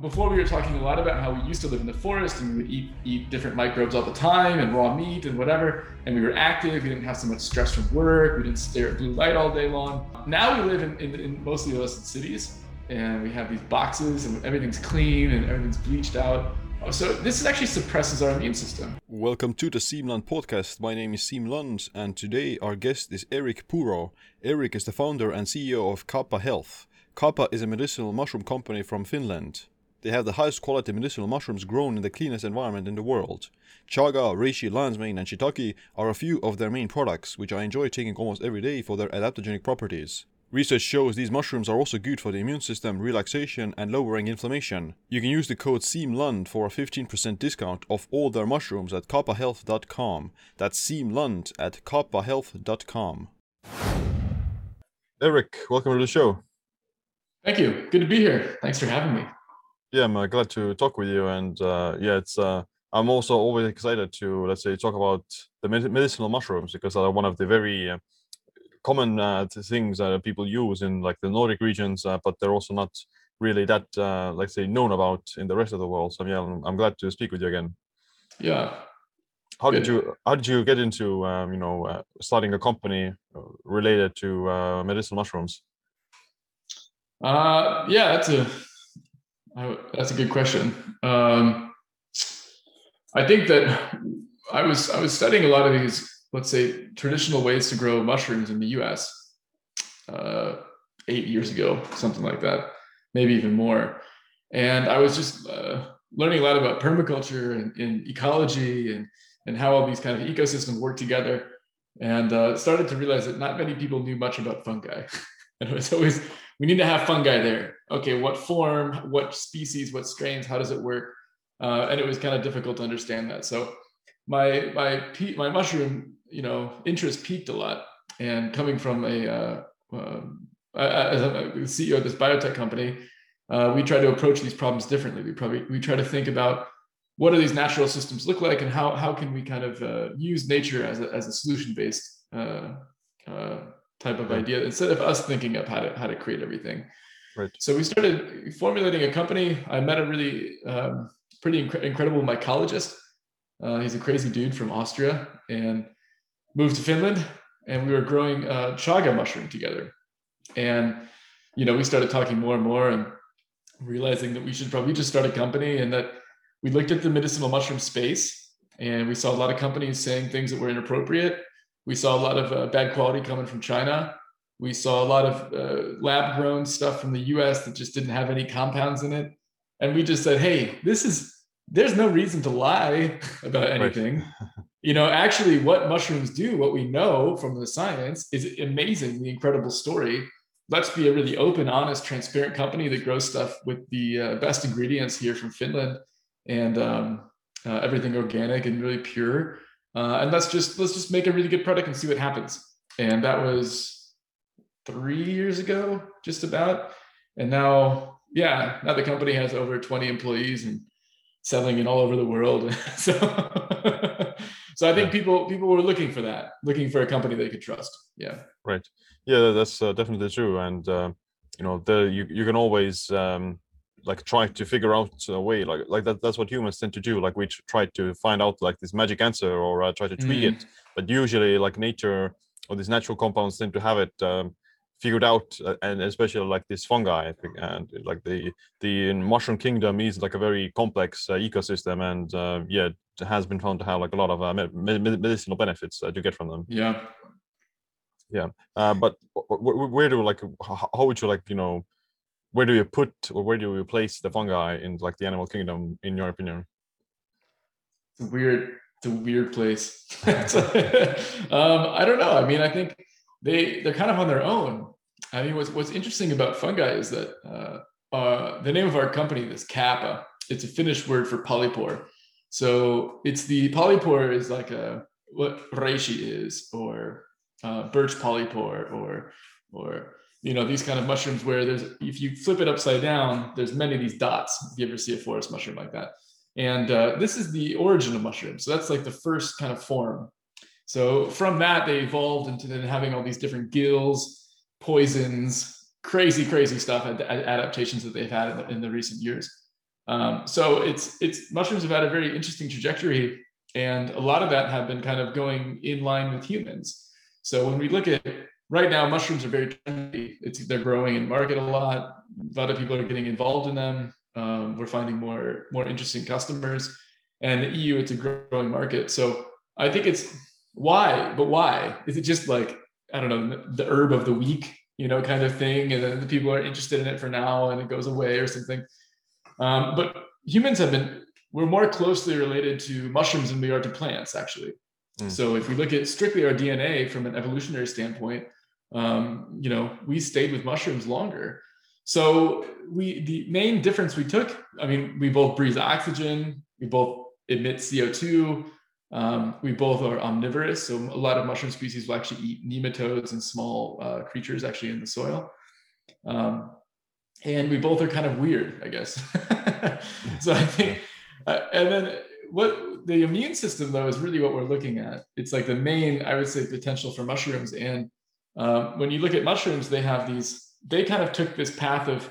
Before we were talking a lot about how we used to live in the forest and we would eat eat different microbes all the time and raw meat and whatever, and we were active. We didn't have so much stress from work. We didn't stare at blue light all day long. Now we live in, in, in mostly in cities, and we have these boxes and everything's clean and everything's bleached out. So this actually suppresses our immune system. Welcome to the Land podcast. My name is Siim Land, and today our guest is Eric Puro. Eric is the founder and CEO of Kääpä Health. Kääpä is a medicinal mushroom company from Finland. They have the highest quality medicinal mushrooms grown in the cleanest environment in the world. Chaga, reishi, lion's mane, and shiitake are a few of their main products, which I enjoy taking almost every day for their adaptogenic properties. Research shows these mushrooms are also good for the immune system, relaxation, and lowering inflammation. You can use the code SIIMLAND for a 15% discount off all their mushrooms at kappahealth.com. That's SIIMLAND at kappahealth.com. Eric, welcome to the show. Thank you. Good to be here. Thanks for having me. Yeah, I'm uh, glad to talk with you, and uh, yeah, it's. Uh, I'm also always excited to let's say talk about the medicinal mushrooms because they're one of the very uh, common uh, things that people use in like the Nordic regions, uh, but they're also not really that let's say known about in the rest of the world. So yeah, I'm, I'm glad to speak with you again. Yeah. How Good. did you How did you get into um, you know starting a company related to medicinal mushrooms? Uh, yeah, that's a that's a good question. Um, I think that I was I was studying a lot of these, let's say, traditional ways to grow mushrooms in the U.S. Uh, eight years ago, something like that, maybe even more. And I was just uh, learning a lot about permaculture and, and, ecology and and how all these kind of ecosystems work together. And uh, started to realize that not many people knew much about fungi. and it was always we need to have fungi there. Okay, what form, what species, what strains, how does it work? Uh, and it was kind of difficult to understand that. So my my my mushroom, you know, interest peaked a lot. And coming from a uh, um, as a CEO of this biotech company, uh, we try to approach these problems differently. We probably we try to think about what do these natural systems look like, and how how can we kind of uh, use nature as a as a solution based uh, uh, type of idea instead of us thinking of how to how to create everything. Right. So we started formulating a company. I met a really um, pretty inc- incredible mycologist. Uh, he's a crazy dude from Austria and moved to Finland. And we were growing uh, chaga mushroom together. And you know, we started talking more and more and realizing that we should probably just start a company and that we looked at the medicinal mushroom space and we saw a lot of companies saying things that were inappropriate we saw a lot of uh, bad quality coming from China. We saw a lot of uh, lab grown stuff from the US that just didn't have any compounds in it. And we just said, hey, this is, there's no reason to lie about anything. Right. you know, actually, what mushrooms do, what we know from the science is amazing, the incredible story. Let's be a really open, honest, transparent company that grows stuff with the uh, best ingredients here from Finland and um, uh, everything organic and really pure uh, and let's just let's just make a really good product and see what happens. And that was three years ago, just about. And now, yeah, now the company has over 20 employees and selling it all over the world. so, so I think yeah. people people were looking for that, looking for a company they could trust. Yeah. Right. Yeah, that's uh, definitely true. And uh, you know, the you you can always um, like try to figure out a way like like that that's what humans tend to do like we try to find out like this magic answer or uh, try to tweak mm. it but usually like nature or these natural compounds tend to have it um, figured out uh, and especially like this fungi and like the the mushroom kingdom is like a very complex uh, ecosystem and uh, yeah it has been found to have like a lot of uh, medicinal benefits to get from them. Yeah. Yeah. Uh, but where do like how would you like you know where do you put or where do you place the fungi in like the animal kingdom in your opinion? It's a weird it's a weird place. Um, i don't know. I mean i think they they're kind of on their own. I mean what's what's interesting about fungi is that uh, uh, the name of our company is kääpä. It's a finnish word for polypore. So it's the polypore is like a what reishi is or uh, birch polypore or or you know these kind of mushrooms where there's if you flip it upside down there's many of these dots. If you ever see a forest mushroom like that. And uh, this is the origin of mushrooms. So that's like the first kind of form so from that they evolved into then having all these different gills poisons crazy crazy stuff adaptations that they've had in the, in the recent years Um, so it's it's mushrooms have had a very interesting trajectory, and a lot of that have been kind of going in line with humans. So when we look at right now, mushrooms are very trendy. It's they're growing in market a lot. A lot of people are getting involved in them. Um, we're finding more more interesting customers, and the EU it's a growing market. So I think it's why, but why is it just like I don't know the herb of the week, you know, kind of thing, and then the people are interested in it for now, and it goes away or something. Um, but humans have been we're more closely related to mushrooms than we are to plants, actually. Mm. So if we look at strictly our DNA from an evolutionary standpoint, um, you know, we stayed with mushrooms longer. So we the main difference we took, I mean, we both breathe oxygen, we both emit CO2, um, we both are omnivorous. So a lot of mushroom species will actually eat nematodes and small uh, creatures actually in the soil. Um, and we both are kind of weird, I guess. so I think, uh, and then what the immune system though is really what we're looking at. It's like the main, I would say, potential for mushrooms. And um, when you look at mushrooms, they have these they kind of took this path of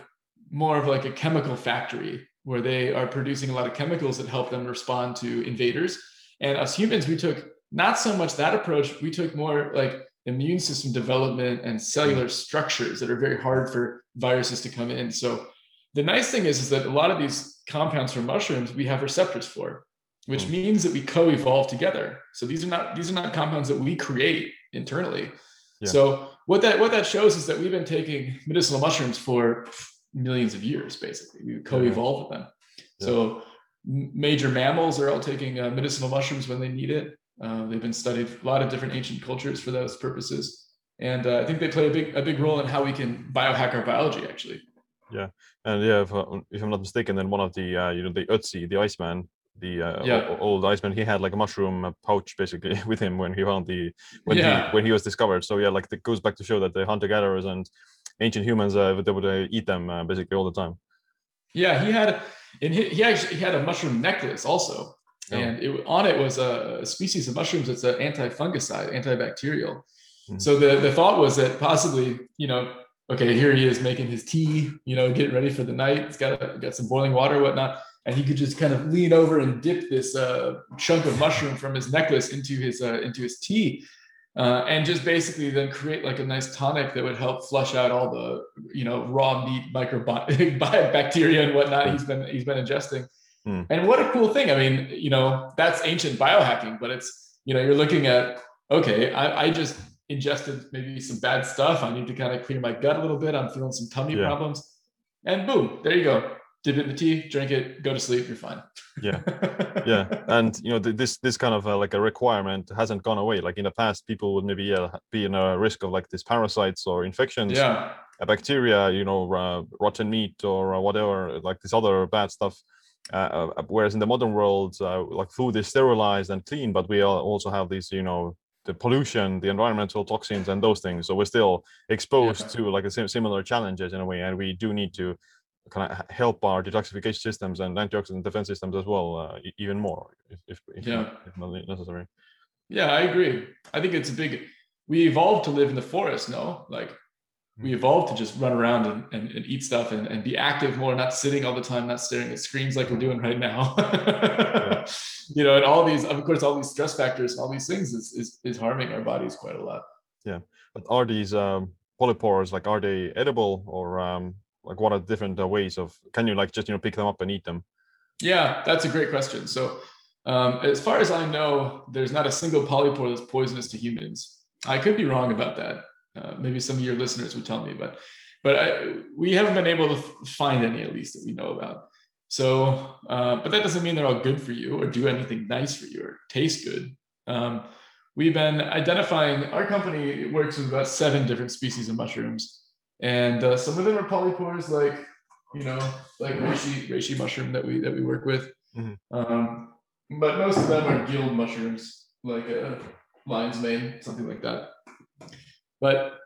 more of like a chemical factory where they are producing a lot of chemicals that help them respond to invaders. And us humans, we took not so much that approach, we took more like immune system development and cellular structures that are very hard for viruses to come in. So the nice thing is, is that a lot of these compounds from mushrooms we have receptors for, which mm. means that we co-evolve together. So these are not these are not compounds that we create internally. Yeah. So what that what that shows is that we've been taking medicinal mushrooms for millions of years, basically. We co-evolved with them. Yeah. So major mammals are all taking uh, medicinal mushrooms when they need it. Uh, they've been studied a lot of different ancient cultures for those purposes, and uh, I think they play a big a big role in how we can biohack our biology. Actually. Yeah, and yeah, if, uh, if I'm not mistaken, then one of the uh, you know the Ötzi, the Iceman, the uh, yeah. old Iceman, he had like a mushroom uh, pouch basically with him when he found the when yeah. he when he was discovered. So yeah, like it goes back to show that the hunter gatherers and ancient humans uh, they would uh, eat them uh, basically all the time. Yeah, he had and he, he actually he had a mushroom necklace also, oh. and it, on it was a species of mushrooms that's an anti-fungicide, antibacterial. Mm-hmm. So the the thought was that possibly you know okay here he is making his tea you know getting ready for the night. It's got a, got some boiling water whatnot and he could just kind of lean over and dip this uh, chunk of mushroom from his necklace into his uh, into his tea, uh, and just basically then create like a nice tonic that would help flush out all the you know raw meat microbacteria and whatnot he's been he's been ingesting. Hmm. And what a cool thing! I mean, you know, that's ancient biohacking, but it's you know you're looking at okay, I, I just ingested maybe some bad stuff. I need to kind of clear my gut a little bit. I'm feeling some tummy yeah. problems, and boom, there you go dip it in the tea, drink it, go to sleep, you're fine. yeah, yeah, and you know this this kind of uh, like a requirement hasn't gone away. Like in the past, people would maybe uh, be in a risk of like these parasites or infections. Yeah, a bacteria, you know, uh, rotten meat or uh, whatever, like this other bad stuff. Uh, uh, whereas in the modern world, like food is sterilized and clean, but we also have these, you know, the pollution, the environmental toxins, and those things. So we're still exposed yeah. to like a similar challenges in a way, and we do need to kind of help our detoxification systems and antioxidant defense systems as well, uh, even more if, if, if, yeah. if not necessary. Yeah, I agree. I think it's a big. We evolved to live in the forest. No, like we mm-hmm. evolved to just run around and, and, and, eat stuff and, and be active more, not sitting all the time, not staring at screens like we're doing right now. yeah. You know, and all these, of course, all these stress factors and all these things is, is, is harming our bodies quite a lot. Yeah. But are these um, polypores, like, are they edible or um, like what are different uh, ways of can you like just you know pick them up and eat them? Yeah that's a great question. So um, as far as i know there's not a single polypore that's poisonous to humans. I could be wrong about that. Uh, maybe some of your listeners would tell me but but I, we haven't been able to find any at least that we know about. So uh, but that doesn't mean they're all good for you or do anything nice for you or taste good. Um, we've been identifying our company works with about seven different species of mushrooms and uh, some of them are polypores, like you know, like reishi, reishi mushroom that we that we work with. Mm-hmm. Um, but most of them are gilled mushrooms, like a lion's mane, something like that. But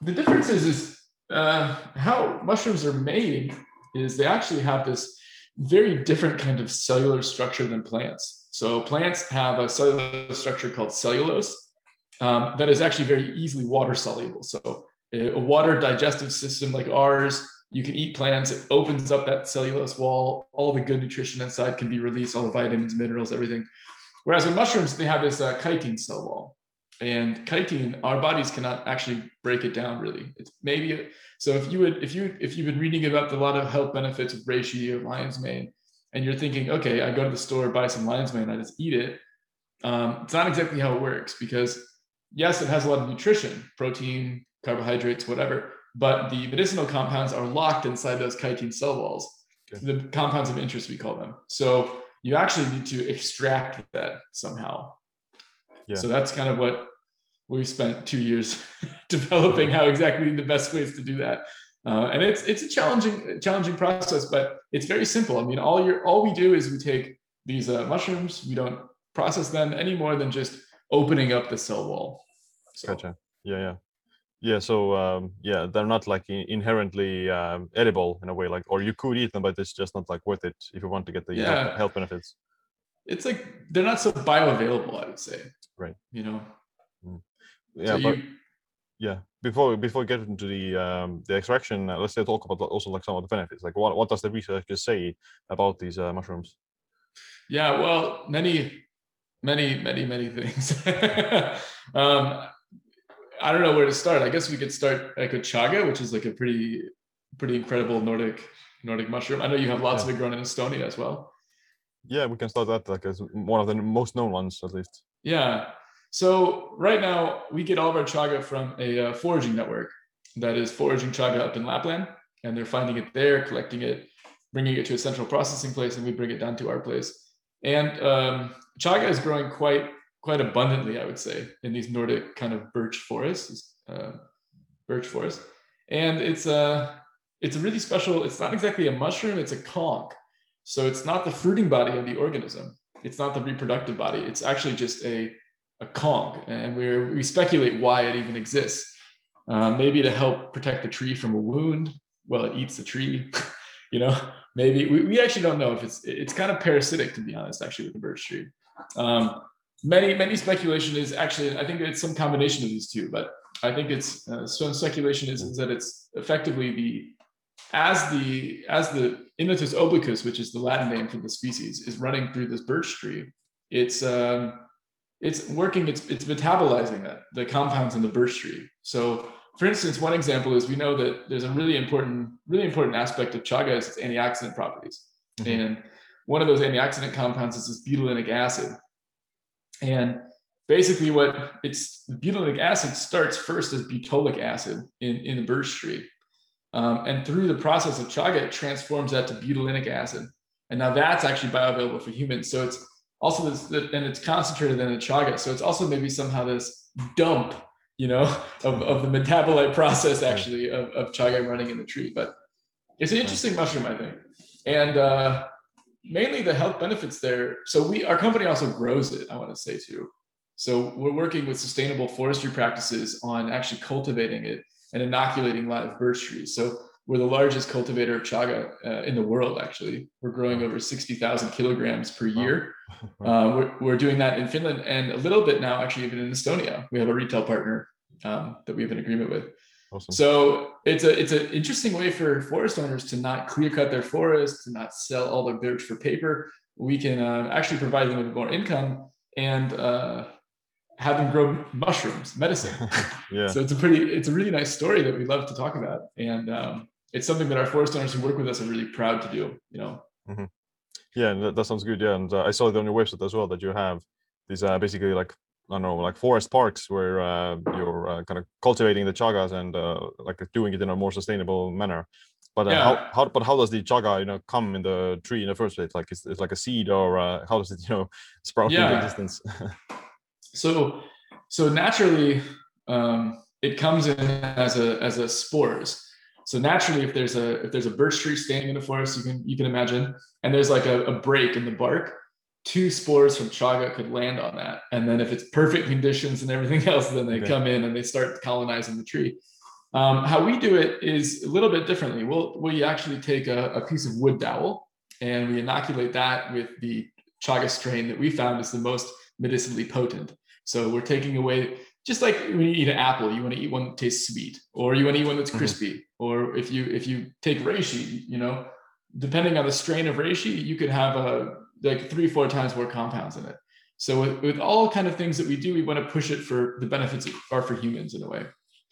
the difference is, is uh, how mushrooms are made is they actually have this very different kind of cellular structure than plants. So plants have a cellular structure called cellulose um, that is actually very easily water soluble. So a water digestive system like ours You can eat plants. It opens up that cellulose wall. All the good nutrition inside can be released. All the vitamins, minerals, everything. Whereas with mushrooms, they have this uh, chitin cell wall, and chitin, our bodies cannot actually break it down. Really, it's maybe so. If you would, if you if you've been reading about the, a lot of health benefits of reishi or lion's mane, and you're thinking, okay, I go to the store, buy some lion's mane, I just eat it. Um, it's not exactly how it works because yes, it has a lot of nutrition, protein, carbohydrates, whatever, but the medicinal compounds are locked inside those chitin cell walls. Okay. The compounds of interest, we call them. So you actually need to extract that somehow. Yeah. So that's kind of what we spent two years developing how exactly the best ways to do that. Uh, and it's it's a challenging challenging process, but it's very simple. I mean, all you all we do is we take these uh, mushrooms, we don't process them any more than just opening up the cell wall. So. Gotcha. Yeah, yeah, yeah. So um, yeah, they're not like inherently um, edible in a way, like or you could eat them, but it's just not like worth it if you want to get the yeah. health benefits. It's like they're not so bioavailable, I would say. Right. You know. Mm. Yeah, so but you, yeah. Before before we get into the um, the extraction, uh, let's say talk about also like some of the benefits. Like what what does the research say about these uh, mushrooms? Yeah, well, many many, many, many things. um, I don't know where to start. I guess we could start like a chaga, which is like a pretty, pretty incredible Nordic Nordic mushroom. I know you have lots yeah. of it grown in Estonia as well. Yeah, we can start that like as one of the most known ones, at least. Yeah. So right now we get all of our chaga from a uh, foraging network that is foraging chaga up in Lapland, and they're finding it there, collecting it, bringing it to a central processing place, and we bring it down to our place. And um, chaga is growing quite quite abundantly, I would say, in these Nordic kind of birch forests, uh, birch forest. And it's a it's a really special. It's not exactly a mushroom; it's a conch. So it's not the fruiting body of the organism. It's not the reproductive body. It's actually just a a conch, and we we speculate why it even exists. Uh, maybe to help protect the tree from a wound while it eats the tree. you know, maybe we, we actually don't know if it's it's kind of parasitic to be honest. Actually, with the birch tree, um, many many speculation is actually I think it's some combination of these two, but I think it's uh, some speculation is, is that it's effectively the as the as the Inonotus obliquus, which is the Latin name for the species, is running through this birch tree. It's um, it's working. It's it's metabolizing that the compounds in the birch tree. So, for instance, one example is we know that there's a really important really important aspect of chaga is its antioxidant properties, mm-hmm. and one of those antioxidant compounds is this betulinic acid, and basically what it's butylic acid starts first as butylic acid in, in the birch tree. Um, and through the process of chaga, it transforms that to betulinic acid. And now that's actually bioavailable for humans. So it's also this, and it's concentrated in the chaga. So it's also maybe somehow this dump, you know, of, of the metabolite process actually of, of chaga running in the tree. But it's an interesting mushroom, I think. And uh, mainly the health benefits there. So we our company also grows it, I want to say too. So we're working with sustainable forestry practices on actually cultivating it and inoculating live birch trees. So we're the largest cultivator of chaga uh, in the world. Actually, we're growing over sixty thousand kilograms per year. Uh, we're, we're doing that in Finland and a little bit now, actually, even in Estonia. We have a retail partner um, that we have an agreement with. Awesome. So it's a it's an interesting way for forest owners to not clear cut their forest, to not sell all their birch for paper. We can uh, actually provide them with more income and uh, have them grow mushrooms, medicine. yeah. So it's a pretty it's a really nice story that we love to talk about, and um, it's something that our forest owners who work with us are really proud to do. You know. Mm-hmm. Yeah, that, that, sounds good. Yeah, and uh, I saw it on your website as well that you have these uh, basically like I don't know, like forest parks where uh, you're uh, kind of cultivating the chagas and uh, like doing it in a more sustainable manner. But uh, yeah. how, how, but how does the chaga, you know, come in the tree in the first place? Like, it's, it's like a seed, or uh, how does it, you know, sprout yeah. into existence? so, so naturally, um, it comes in as a as a spores. So naturally, if there's a if there's a birch tree standing in the forest, you can you can imagine, and there's like a, a break in the bark, two spores from chaga could land on that. And then if it's perfect conditions and everything else, then they okay. come in and they start colonizing the tree. Um, how we do it is a little bit differently. We'll, we actually take a, a, piece of wood dowel and we inoculate that with the chaga strain that we found is the most medicinally potent. So we're taking away just like when you eat an apple, you want to eat one that tastes sweet, or you want to eat one that's mm-hmm. crispy, mm-hmm. or if you if you take reishi, you know, depending on the strain of reishi, you could have a like three four times more compounds in it. So with, with all kind of things that we do, we want to push it for the benefits are for humans in a way.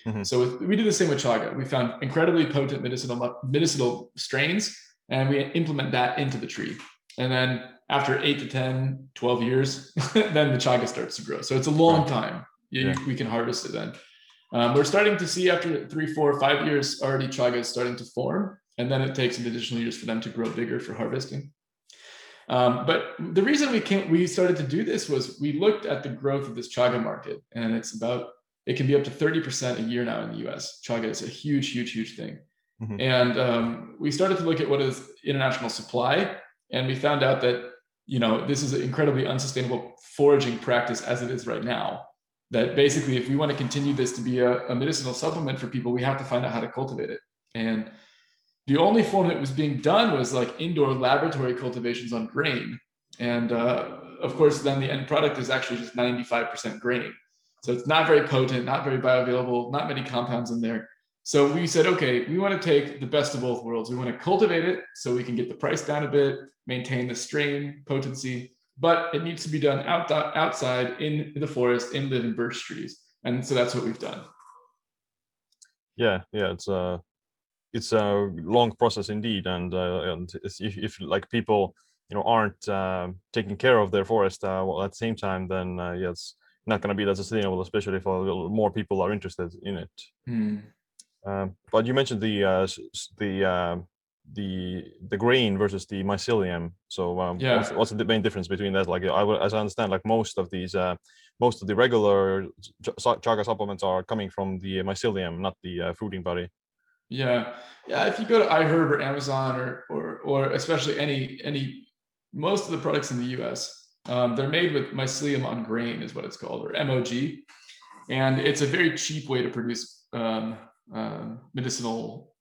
Mm-hmm. So with, we do the same with chaga. We found incredibly potent medicinal medicinal strains, and we implement that into the tree. And then after eight to 10, 12 years, then the chaga starts to grow. So it's a long time. You, yeah. We can harvest it then. Um, we're starting to see after three, four, five years already chaga is starting to form, and then it takes an additional years for them to grow bigger for harvesting. Um, but the reason we came, we started to do this was we looked at the growth of this chaga market, and it's about it can be up to 30% a year now in the US. Chaga is a huge, huge, huge thing. Mm-hmm. And um, we started to look at what is international supply, and we found out that you know this is an incredibly unsustainable foraging practice as it is right now. That basically, if we want to continue this to be a, a medicinal supplement for people, we have to find out how to cultivate it. And the only form that was being done was like indoor laboratory cultivations on grain. And uh, of course, then the end product is actually just 95% grain. So it's not very potent, not very bioavailable, not many compounds in there. So we said, okay, we want to take the best of both worlds. We want to cultivate it so we can get the price down a bit, maintain the strain potency, but it needs to be done out, outside in the forest in living birch trees. And so that's what we've done. Yeah, yeah, it's a it's a long process indeed, and uh, and if, if like people you know aren't uh, taking care of their forest uh, well, at the same time, then uh, yeah, it's not going to be that sustainable, especially if more people are interested in it. Hmm. Um, but you mentioned the uh, the uh, the the grain versus the mycelium. So um, yeah. what's, what's, the main difference between that? Like I, as I understand, like most of these, uh, most of the regular chaga supplements are coming from the mycelium, not the uh, fruiting body. Yeah, yeah. If you go to iHerb or Amazon or or or especially any any most of the products in the U.S. Um, they're made with mycelium on grain, is what it's called, or MOG, and it's a very cheap way to produce um, uh, medicinal,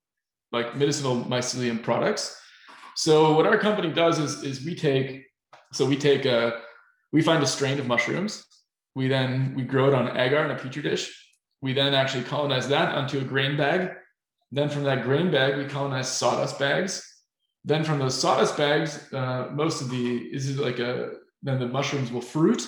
like medicinal mycelium products. So what our company does is is we take, so we take a, we find a strain of mushrooms, we then we grow it on agar in a petri dish, we then actually colonize that onto a grain bag. Then from that grain bag, we colonize sawdust bags. Then from those sawdust bags, uh, most of the is like a then the mushrooms will fruit.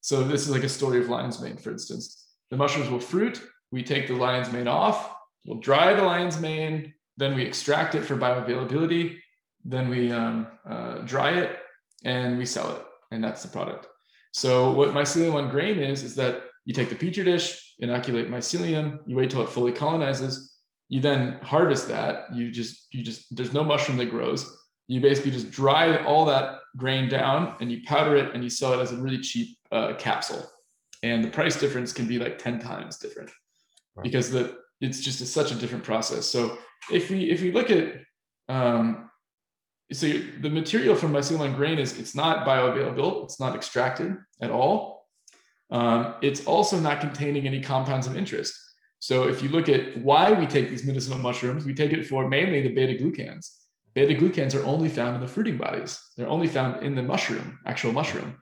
So this is like a story of lion's mane, for instance. The mushrooms will fruit. We take the lion's mane off. We'll dry the lion's mane. Then we extract it for bioavailability. Then we um, uh, dry it and we sell it, and that's the product. So what mycelium on grain is is that you take the petri dish, inoculate mycelium, you wait till it fully colonizes, you then harvest that. You just you just there's no mushroom that grows. You basically just dry all that grain down and you powder it and you sell it as a really cheap uh, capsule. And the price difference can be like 10 times different right. because the it's just a, such a different process. So if we if we look at um, so the material from mycelium grain is it's not bioavailable, it's not extracted at all. Um, it's also not containing any compounds of interest. So if you look at why we take these medicinal mushrooms, we take it for mainly the beta glucans beta glucans are only found in the fruiting bodies. They're only found in the mushroom, actual mushroom.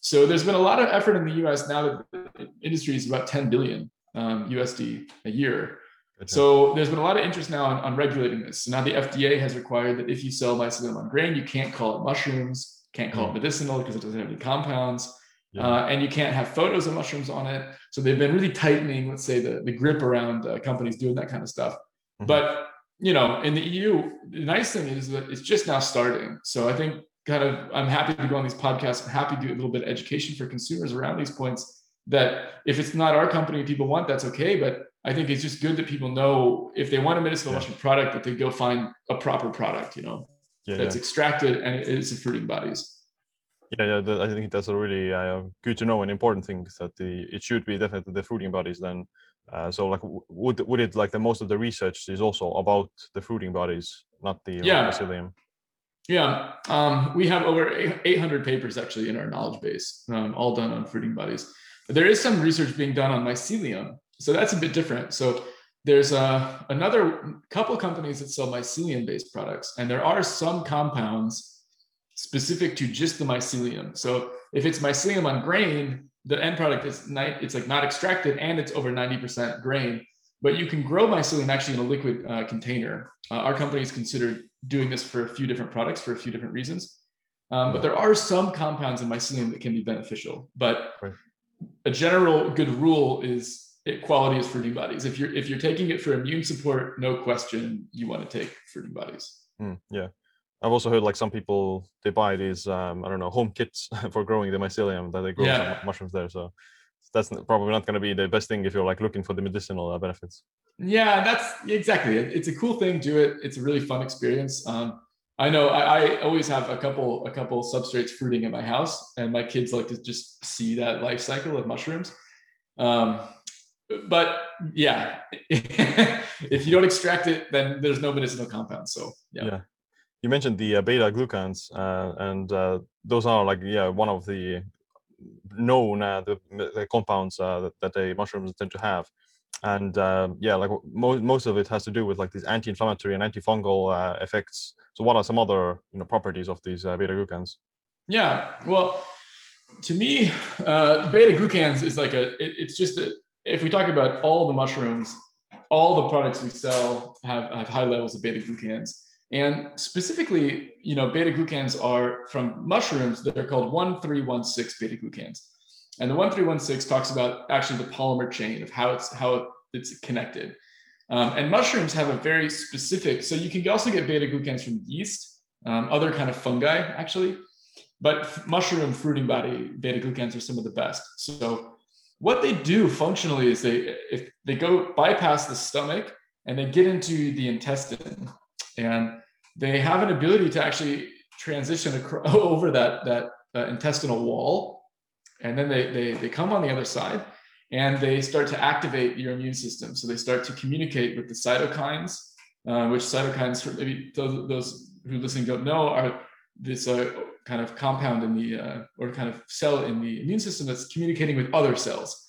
So there's been a lot of effort in the U.S. now that the industry is about 10 billion um, USD a year. So there's been a lot of interest now on, on, regulating this. So now the FDA has required that if you sell mycelium on grain, you can't call it mushrooms, can't call mm. it medicinal because it doesn't have any compounds, yeah. uh, and you can't have photos of mushrooms on it. So they've been really tightening, let's say, the, the grip around uh, companies doing that kind of stuff. Mm-hmm. But you know, in the EU, the nice thing is that it's just now starting. So I think kind of I'm happy to go on these podcasts. I'm happy to do a little bit of education for consumers around these points. That if it's not our company people want, that's okay. But I think it's just good that people know if they want a medicinal yeah. mushroom product, that they go find a proper product, you know, yeah, that's yeah. extracted and it is fruiting bodies. Yeah, yeah, I think that's a really uh, good to know and important thing that the it should be definitely the fruiting bodies then uh, so like would would it like the most of the research is also about the fruiting bodies, not the yeah. mycelium? Yeah, um, we have over 800 papers actually in our knowledge base, um, all done on fruiting bodies. But there is some research being done on mycelium, so that's a bit different. So there's uh, another couple companies that sell mycelium-based products, and there are some compounds specific to just the mycelium. So if it's mycelium on grain, the end product is night. It's like not extracted and it's over 90% grain. But you can grow mycelium actually in a liquid uh, container. Uh, our company is considered doing this for a few different products for a few different reasons. Um, but there are some compounds in mycelium that can be beneficial. But right. a general good rule is it, quality is fruiting bodies. If you're if you're taking it for immune support, no question, you want to take fruiting bodies. Mm, yeah, I've also heard like some people they buy these um, I don't know home kits for growing the mycelium that they grow yeah. mushrooms there. So that's probably not going to be the best thing if you're like looking for the medicinal uh, benefits. Yeah, that's exactly. It's a cool thing. Do it. It's a really fun experience. Um, I know I, I, always have a couple a couple substrates fruiting in my house, and my kids like to just see that life cycle of mushrooms. Um, but yeah, if you don't extract it, then there's no medicinal compounds. So yeah. yeah. You mentioned the uh, beta glucans, uh, and uh, those are like yeah one of the known uh, the, the compounds uh, that, that the mushrooms tend to have. And uh, yeah like mo- most of it has to do with like these anti-inflammatory and antifungal uh, effects. So what are some other you know properties of these beta glucans yeah well to me beta glucans is like a it, it's just a, if we talk about all the mushrooms all the products we sell have, have high levels of beta glucans and specifically, you know, beta glucans are from mushrooms that are called 1316 beta glucans. And the 1316 talks about actually the polymer chain of how it's how it's connected. Um, and mushrooms have a very specific, so you can also get beta glucans from yeast, um, other kind of fungi actually, but mushroom fruiting body beta glucans are some of the best. So what they do functionally is they if they go bypass the stomach and they get into the intestine and they have an ability to actually transition across, over that that uh, intestinal wall, and then they, they they come on the other side and they start to activate your immune system. So they start to communicate with the cytokines, uh, which cytokines, for maybe those, those who listening don't know, are this uh, kind of compound in the uh, or kind of cell in the immune system that's communicating with other cells.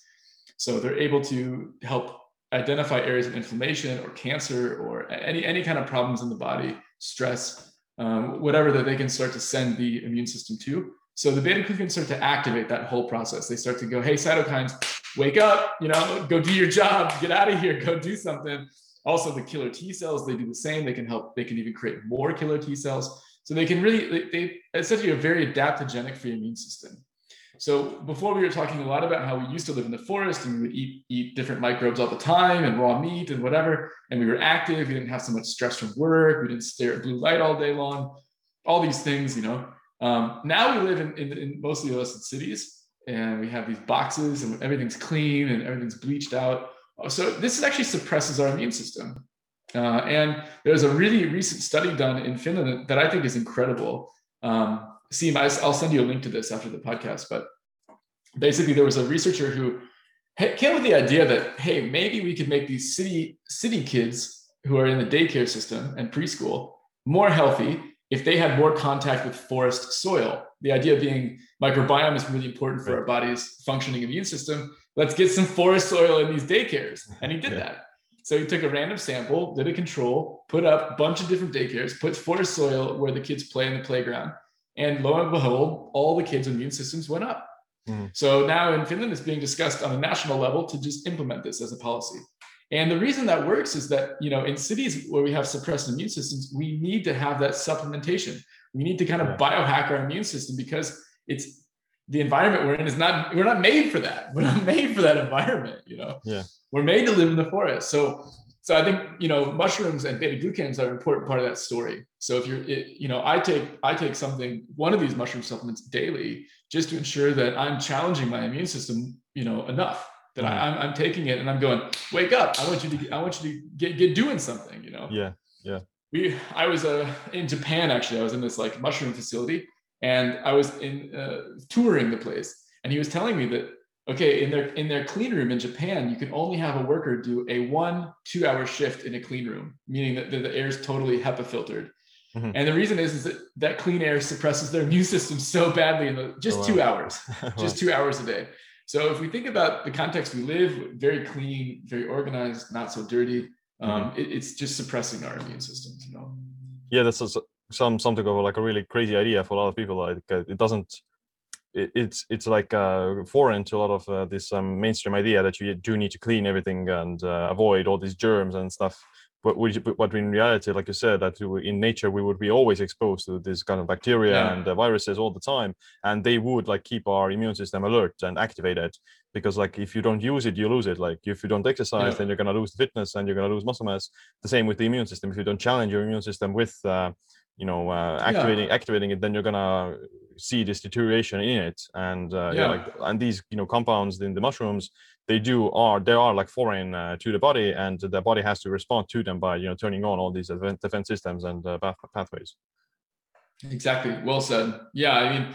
So they're able to help identify areas of inflammation or cancer or any, any kind of problems in the body, stress, um, whatever that they can start to send the immune system to. So the beta glucans start to activate that whole process. They start to go, hey, cytokines, wake up, you know, go do your job, get out of here, go do something. Also, the killer T cells, they do the same. They can help, they can even create more killer T cells. So they can really, they, they essentially are very adaptogenic for your immune system. So before we were talking a lot about how we used to live in the forest and we would eat eat different microbes all the time and raw meat and whatever, and we were active. We didn't have so much stress from work. We didn't stare at blue light all day long. All these things, you know. Um, now we live in, in, in mostly less cities, and we have these boxes, and everything's clean and everything's bleached out. So this actually suppresses our immune system. Uh, and there's a really recent study done in Finland that I think is incredible. Um, Siim, I'll send you a link to this after the podcast, but basically there was a researcher who came with the idea that, hey, maybe we could make these city, city kids who are in the daycare system and preschool more healthy if they had more contact with forest soil. The idea being microbiome is really important for our body's functioning immune system. Let's get some forest soil in these daycares. And he did yeah. that. So he took a random sample, did a control, put up a bunch of different daycares, put forest soil where the kids play in the playground, and lo and behold, all the kids' immune systems went up. Mm-hmm. So now in Finland, it's being discussed on a national level to just implement this as a policy. And the reason that works is that, you know, in cities where we have suppressed immune systems, we need to have that supplementation. We need to kind of biohack our immune system because it's the environment we're in is not, we're not made for that. We're not made for that environment, you know? Yeah. We're made to live in the forest. So so I think you know mushrooms and beta glucans are an important part of that story. So if you're, it, you know, I take I take something one of these mushroom supplements daily just to ensure that I'm challenging my immune system, you know, enough that mm-hmm. I, am I'm, I'm taking it and I'm going, wake up! I want you to I want you to get get doing something, you know. Yeah, yeah. We I was uh, in Japan actually. I was in this like mushroom facility and I was in uh, touring the place, and he was telling me that okay in their in their clean room in japan you can only have a worker do a one two hour shift in a clean room meaning that the, the air is totally hepa filtered mm-hmm. and the reason is, is that that clean air suppresses their immune system so badly in the, just oh, wow. two hours just two hours a day so if we think about the context we live very clean very organized not so dirty um, mm-hmm. it, it's just suppressing our immune systems you know yeah that's a, some something of like a really crazy idea for a lot of people like uh, it doesn't it, it's it's like uh, foreign to a lot of uh, this um, mainstream idea that you do need to clean everything and uh, avoid all these germs and stuff. But we, but in reality, like you said, that in nature we would be always exposed to this kind of bacteria yeah. and uh, viruses all the time, and they would like keep our immune system alert and activated. Because like if you don't use it, you lose it. Like if you don't exercise, yeah. then you're gonna lose the fitness and you're gonna lose muscle mass. The same with the immune system. If you don't challenge your immune system with uh, you know uh, activating yeah. activating it then you're gonna see this deterioration in it and uh, yeah. yeah. like and these you know compounds in the mushrooms they do are they are like foreign uh, to the body and the body has to respond to them by you know turning on all these defense systems and uh, pathways exactly well said yeah i mean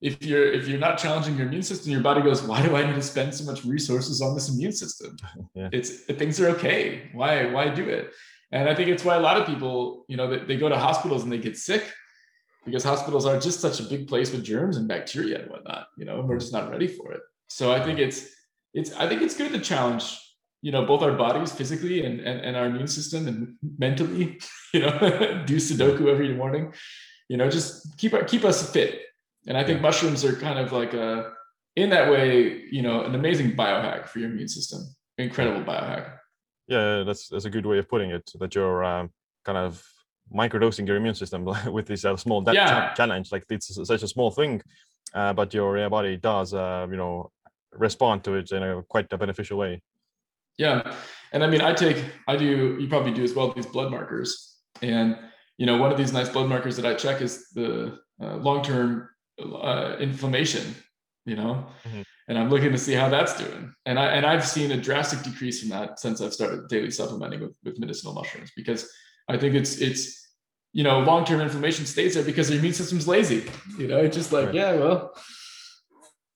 if you're if you're not challenging your immune system your body goes why do i need to spend so much resources on this immune system yeah. it's things are okay why why do it and I think it's why a lot of people, you know, they, they go to hospitals and they get sick because hospitals are just such a big place with germs and bacteria and whatnot, you know, and we're just not ready for it. So I think it's, it's, I think it's good to challenge, you know, both our bodies physically and, and, and our immune system and mentally, you know, do Sudoku every morning, you know, just keep, our keep us fit. And I think mushrooms are kind of like a, in that way, you know, an amazing biohack for your immune system, incredible biohack yeah that's that's a good way of putting it that you're um, kind of microdosing your immune system with this uh, small yeah. challenge like it's such a small thing uh, but your body does uh, you know respond to it in a quite a beneficial way. Yeah and i mean i take i do you probably do as well these blood markers and you know one of these nice blood markers that i check is the uh, long-term uh, inflammation you know? Mm-hmm and I'm looking to see how that's doing. And I and I've seen a drastic decrease in that since I've started daily supplementing with, with medicinal mushrooms because I think it's it's you know long-term inflammation stays there because the immune system's lazy. You know, it's just like right. yeah, well,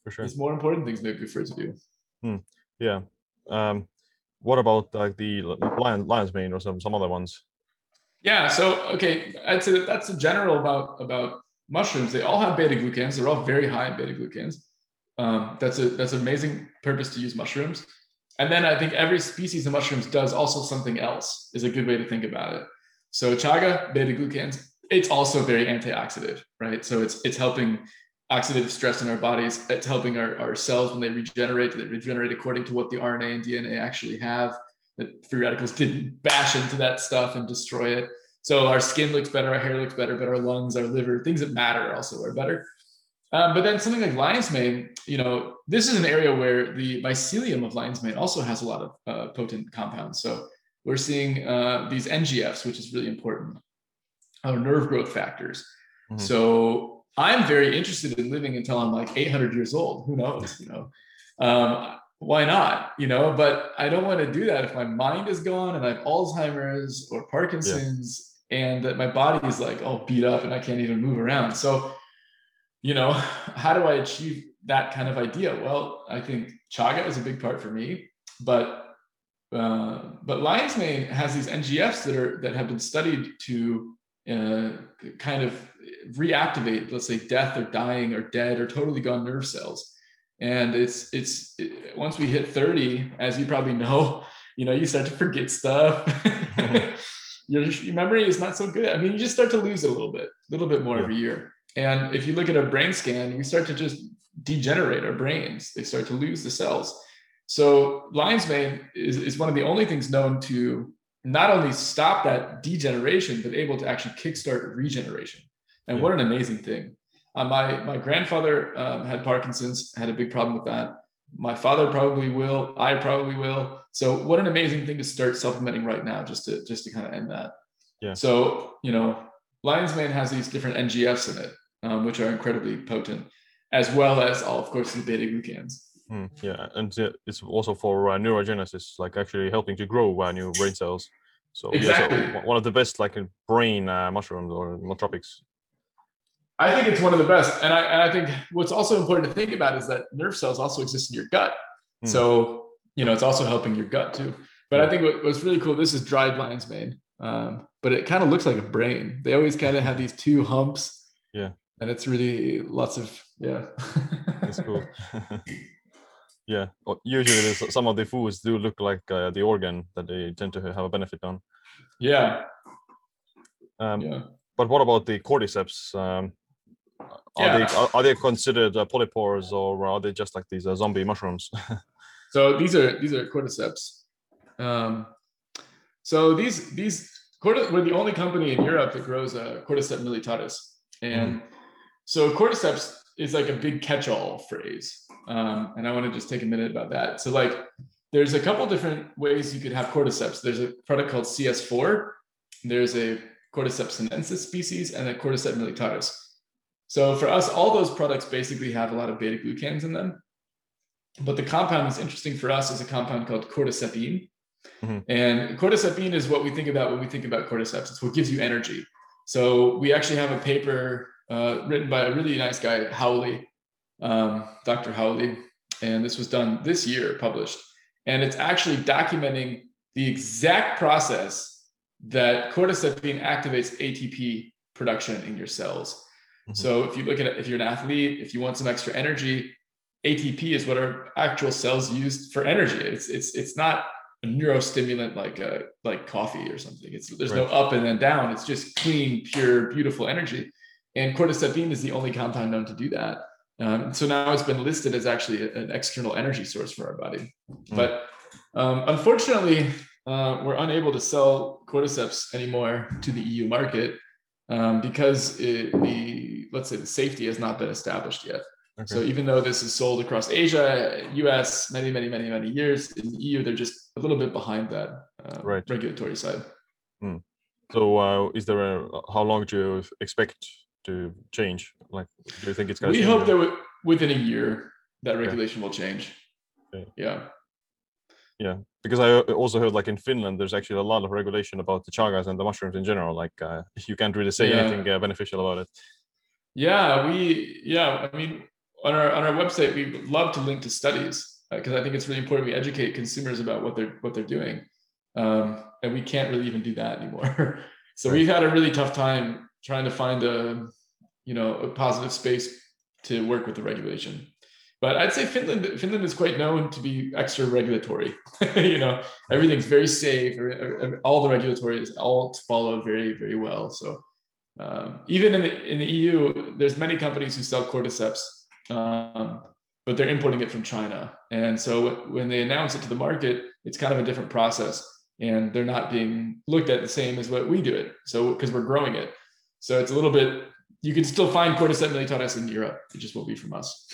for sure, there's more important things maybe for it to do. Hmm. Yeah. Um, what about like the lion, lion's mane or some some other ones? Yeah. So okay, I'd say that that's a general about about mushrooms. They all have beta glucans. They're all very high in beta glucans. Um, that's a that's an amazing purpose to use mushrooms. And then I think every species of mushrooms does also something else is a good way to think about it. So chaga, beta glucans, it's also very antioxidant, right? So it's it's helping oxidative stress in our bodies. It's helping our, our cells when they regenerate, they regenerate according to what the RNA and DNA actually have. That free radicals didn't bash into that stuff and destroy it. So our skin looks better, our hair looks better, but our lungs, our liver, things that matter also are better. Um, but then something like lion's mane, you know, this is an area where the mycelium of lion's mane also has a lot of uh, potent compounds. So we're seeing uh, these NGFs, which is really important, or nerve growth factors. Mm-hmm. So I'm very interested in living until I'm like 800 years old. Who knows? You know, um, why not? You know, but I don't want to do that if my mind is gone and I have Alzheimer's or Parkinson's, yeah. and that my body is like all beat up and I can't even move around. So you know, how do I achieve that kind of idea? Well, I think chaga is a big part for me, but uh, but lion's mane has these NGFs that are that have been studied to uh, kind of reactivate, let's say, death or dying or dead or totally gone nerve cells. And it's it's it, once we hit 30, as you probably know, you know, you start to forget stuff. your, your memory is not so good. I mean, you just start to lose it a little bit, a little bit more yeah. every year. And if you look at a brain scan, we start to just degenerate our brains. They start to lose the cells. So lion's mane is, is one of the only things known to not only stop that degeneration, but able to actually kickstart regeneration. And what an amazing thing. Uh, my, my grandfather um, had Parkinson's, had a big problem with that. My father probably will. I probably will. So what an amazing thing to start supplementing right now, just to just to kind of end that. Yeah. So you know, lion's mane has these different NGFs in it, um, which are incredibly potent, as well as all, of course, the beta glucans. Mm, yeah, and it's also for uh, neurogenesis, like actually helping to grow uh, new brain cells. So, exactly. yeah, so one of the best like brain uh, mushrooms or nootropics. I think it's one of the best, and I, and I think what's also important to think about is that nerve cells also exist in your gut. Mm. So you know it's also helping your gut too. But I think what, what's really cool. This is dried lion's mane, um, but it kind of looks like a brain. They always kind of have these two humps. Yeah and it's really lots of yeah that's cool yeah usually some of the foods do look like uh, the organ that they tend to have a benefit on yeah um, yeah but what about the cordyceps um, are yeah. they are, are, they considered uh, polypores or are they just like these uh, zombie mushrooms? so these are these are cordyceps. Um, so these these we're the only company in Europe that grows a uh, cordyceps militaris, and mm. So cordyceps is like a big catch-all phrase. Um, and I want to just take a minute about that. So like, there's a couple different ways you could have cordyceps. There's a product called CS4. There's a Cordyceps sinensis species and a Cordyceps militaris. So for us, all those products basically have a lot of beta glucans in them. But the compound that's interesting for us is a compound called cordycepin. Mm-hmm. And cordycepin is what we think about when we think about cordyceps. It's what gives you energy. So we actually have a paper uh, written by a really nice guy, Howley, um, Dr. Howley, and this was done this year, published. And it's actually documenting the exact process that cordycepin activates ATP production in your cells. Mm-hmm. So if you look at it, if you're an athlete, if you want some extra energy, ATP is what our actual cells use for energy. It's it's it's not a neurostimulant like a, uh, like coffee or something. It's there's right. no up and then down. It's just clean, pure, beautiful energy. And cordycepin is the only compound known to do that. Um, so now it's been listed as actually an external energy source for our body. Mm. But um, unfortunately, uh, we're unable to sell cordyceps anymore to the EU market um, because it, the let's say the safety has not been established yet. Okay. So even though this is sold across Asia, US, many, many, many, many years in the EU, they're just a little bit behind that uh, right. regulatory side. Hmm. So uh, is there a how long do you expect to change? Like, do you think it's going to? We hope that within a year that regulation okay. will change. Okay. Yeah. Yeah, because I also heard like in Finland, there's actually a lot of regulation about the chagas and the mushrooms in general. Like uh, you can't really say yeah. anything uh, beneficial about it. Yeah, we yeah. I mean, on our on our website, we love to link to studies because uh, I think it's really important we educate consumers about what they're what they're doing, um, and we can't really even do that anymore. so right. we've had a really tough time trying to find a you know a positive space to work with the regulation. But I'd say Finland Finland is quite known to be extra regulatory. you know, everything's very safe. All the regulatory is all followed very very well. So um, even in the in the EU, there's many companies who sell cordyceps, um, but they're importing it from China. And so when they announce it to the market, it's kind of a different process, and they're not being looked at the same as what we do it. So because we're growing it, so it's a little bit. You can still find cordyceps militaris in Europe. It just won't be from us.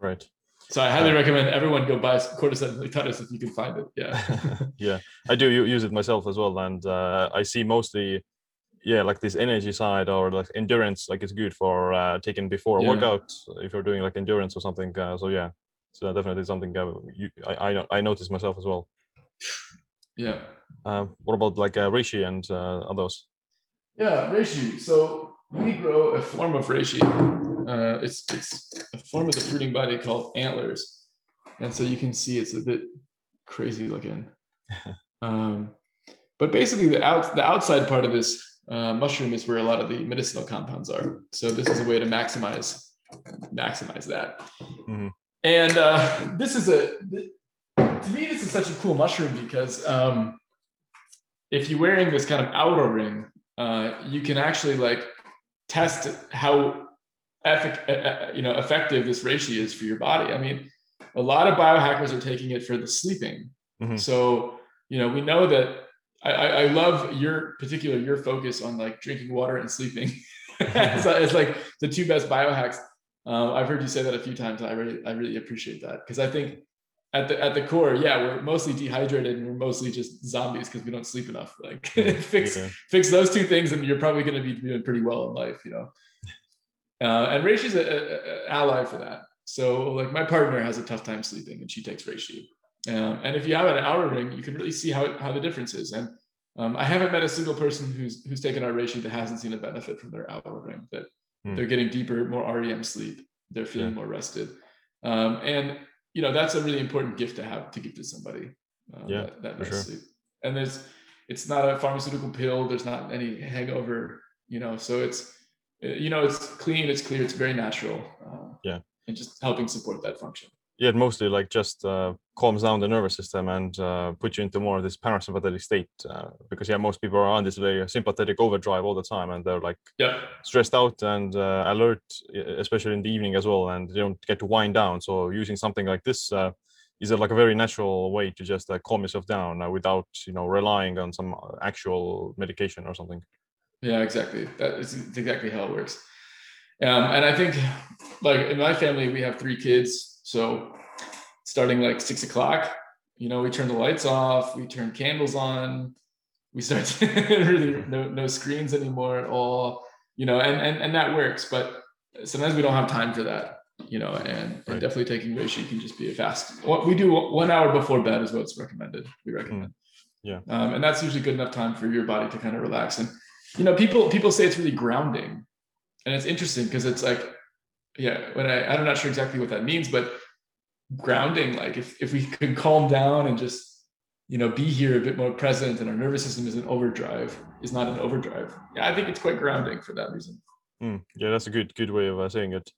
Right. So I highly recommend everyone go buy cordyceps militaris if you can find it. Yeah. yeah, I do use it myself as well, and uh, I see mostly, yeah, like this energy side or like endurance. Like it's good for uh, taking before a yeah. workout if you're doing like endurance or something. Uh, so yeah, so definitely something uh, you, I I I noticed myself as well. Yeah. Um, what about like uh, reishi and uh, others? Yeah, reishi. So we grow a form of reishi uh, it's it's a form of the fruiting body called antlers, and so you can see it's a bit crazy looking. um, but basically, the out the outside part of this uh, mushroom is where a lot of the medicinal compounds are. So this is a way to maximize maximize that. Mm-hmm. And uh, this is a to me this is such a cool mushroom because um, if you're wearing this kind of outer ring, uh, you can actually like test how effic- uh, uh, you know, effective this reishi is for your body. I mean, a lot of biohackers are taking it for the sleeping. Mm-hmm. So, you know, we know that I, I love your particular your focus on like drinking water and sleeping. it's, it's, like the two best biohacks. Um, I've heard you say that a few times. I really I really appreciate that because I think at the at the core, yeah, we're mostly dehydrated and we're mostly just zombies because we don't sleep enough. Like fix yeah. fix those two things, and you're probably going to be doing pretty well in life. You know. Uh, and reishi is an ally for that. So like my partner has a tough time sleeping and she takes reishi. Um, and if you have an Oura ring, you can really see how, how the difference is. And um, I haven't met a single person who's who's taken our reishi that hasn't seen a benefit from their Oura ring. That hmm. they're getting deeper, more REM sleep. They're feeling yeah. more rested. Um, and you know that's a really important gift to have to give to somebody. Uh, yeah, that, that nice sure. And there's it's not a pharmaceutical pill. There's not any hangover. You know, so it's you know it's clean it's clear it's very natural uh, yeah and just helping support that function yeah, it mostly like just uh, calms down the nervous system and uh, puts you into more of this parasympathetic state. Uh, because yeah, most people are on this very sympathetic overdrive all the time, and they're like yeah. stressed out and uh, alert, especially in the evening as well, and they don't get to wind down. So using something like this uh, is like a very natural way to just uh, calm yourself down without you know relying on some actual medication or something. Yeah, exactly. That is exactly how it works. Um, and I think, like in my family, we have three kids so starting like six o'clock, you know, we turn the lights off, we turn candles on, we start really no, no screens anymore at all, you know, and, and, and that works. But sometimes we don't have time for that, you know, and, right. and definitely taking reishi can just be a fast. What we do one hour before bed is what's recommended. We recommend. Mm. Yeah. Um, and that's usually good enough time for your body to kind of relax. And, you know, people, people say it's really grounding and it's interesting because it's like yeah when I, i'm not sure exactly what that means but grounding like if, if we could calm down and just you know be here a bit more present and our nervous system is in overdrive is not an overdrive yeah i think it's quite grounding for that reason mm, yeah that's a good good way of uh, saying it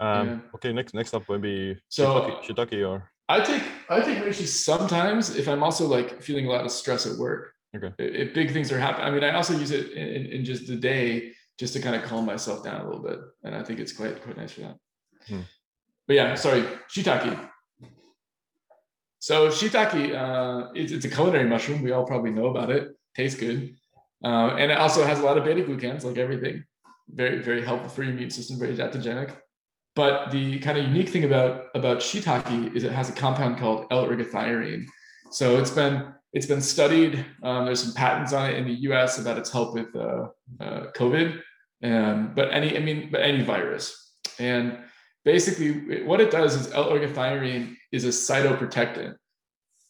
um yeah. okay next next up maybe so shiitake, shiitake or i take i take reishi sometimes if i'm also like feeling a lot of stress at work okay if, if big things are happening i mean i also use it in, in just the day just to kind of calm myself down a little bit. And I think it's quite quite nice for that. Hmm. But yeah, sorry, shiitake. So shiitake, uh, it's, it's, a culinary mushroom. We all probably know about it. Tastes good, uh, and it also has a lot of beta glucans, like everything. Very very helpful for your immune system. Very adaptogenic. But the kind of unique thing about about shiitake is it has a compound called L-ergothioneine. So it's been it's been studied. Um, there's some patents on it in the U.S. about its help with uh, uh, COVID, um, but any I mean, but any virus. And basically, what it does is L-ergothioneine is a cytoprotectant.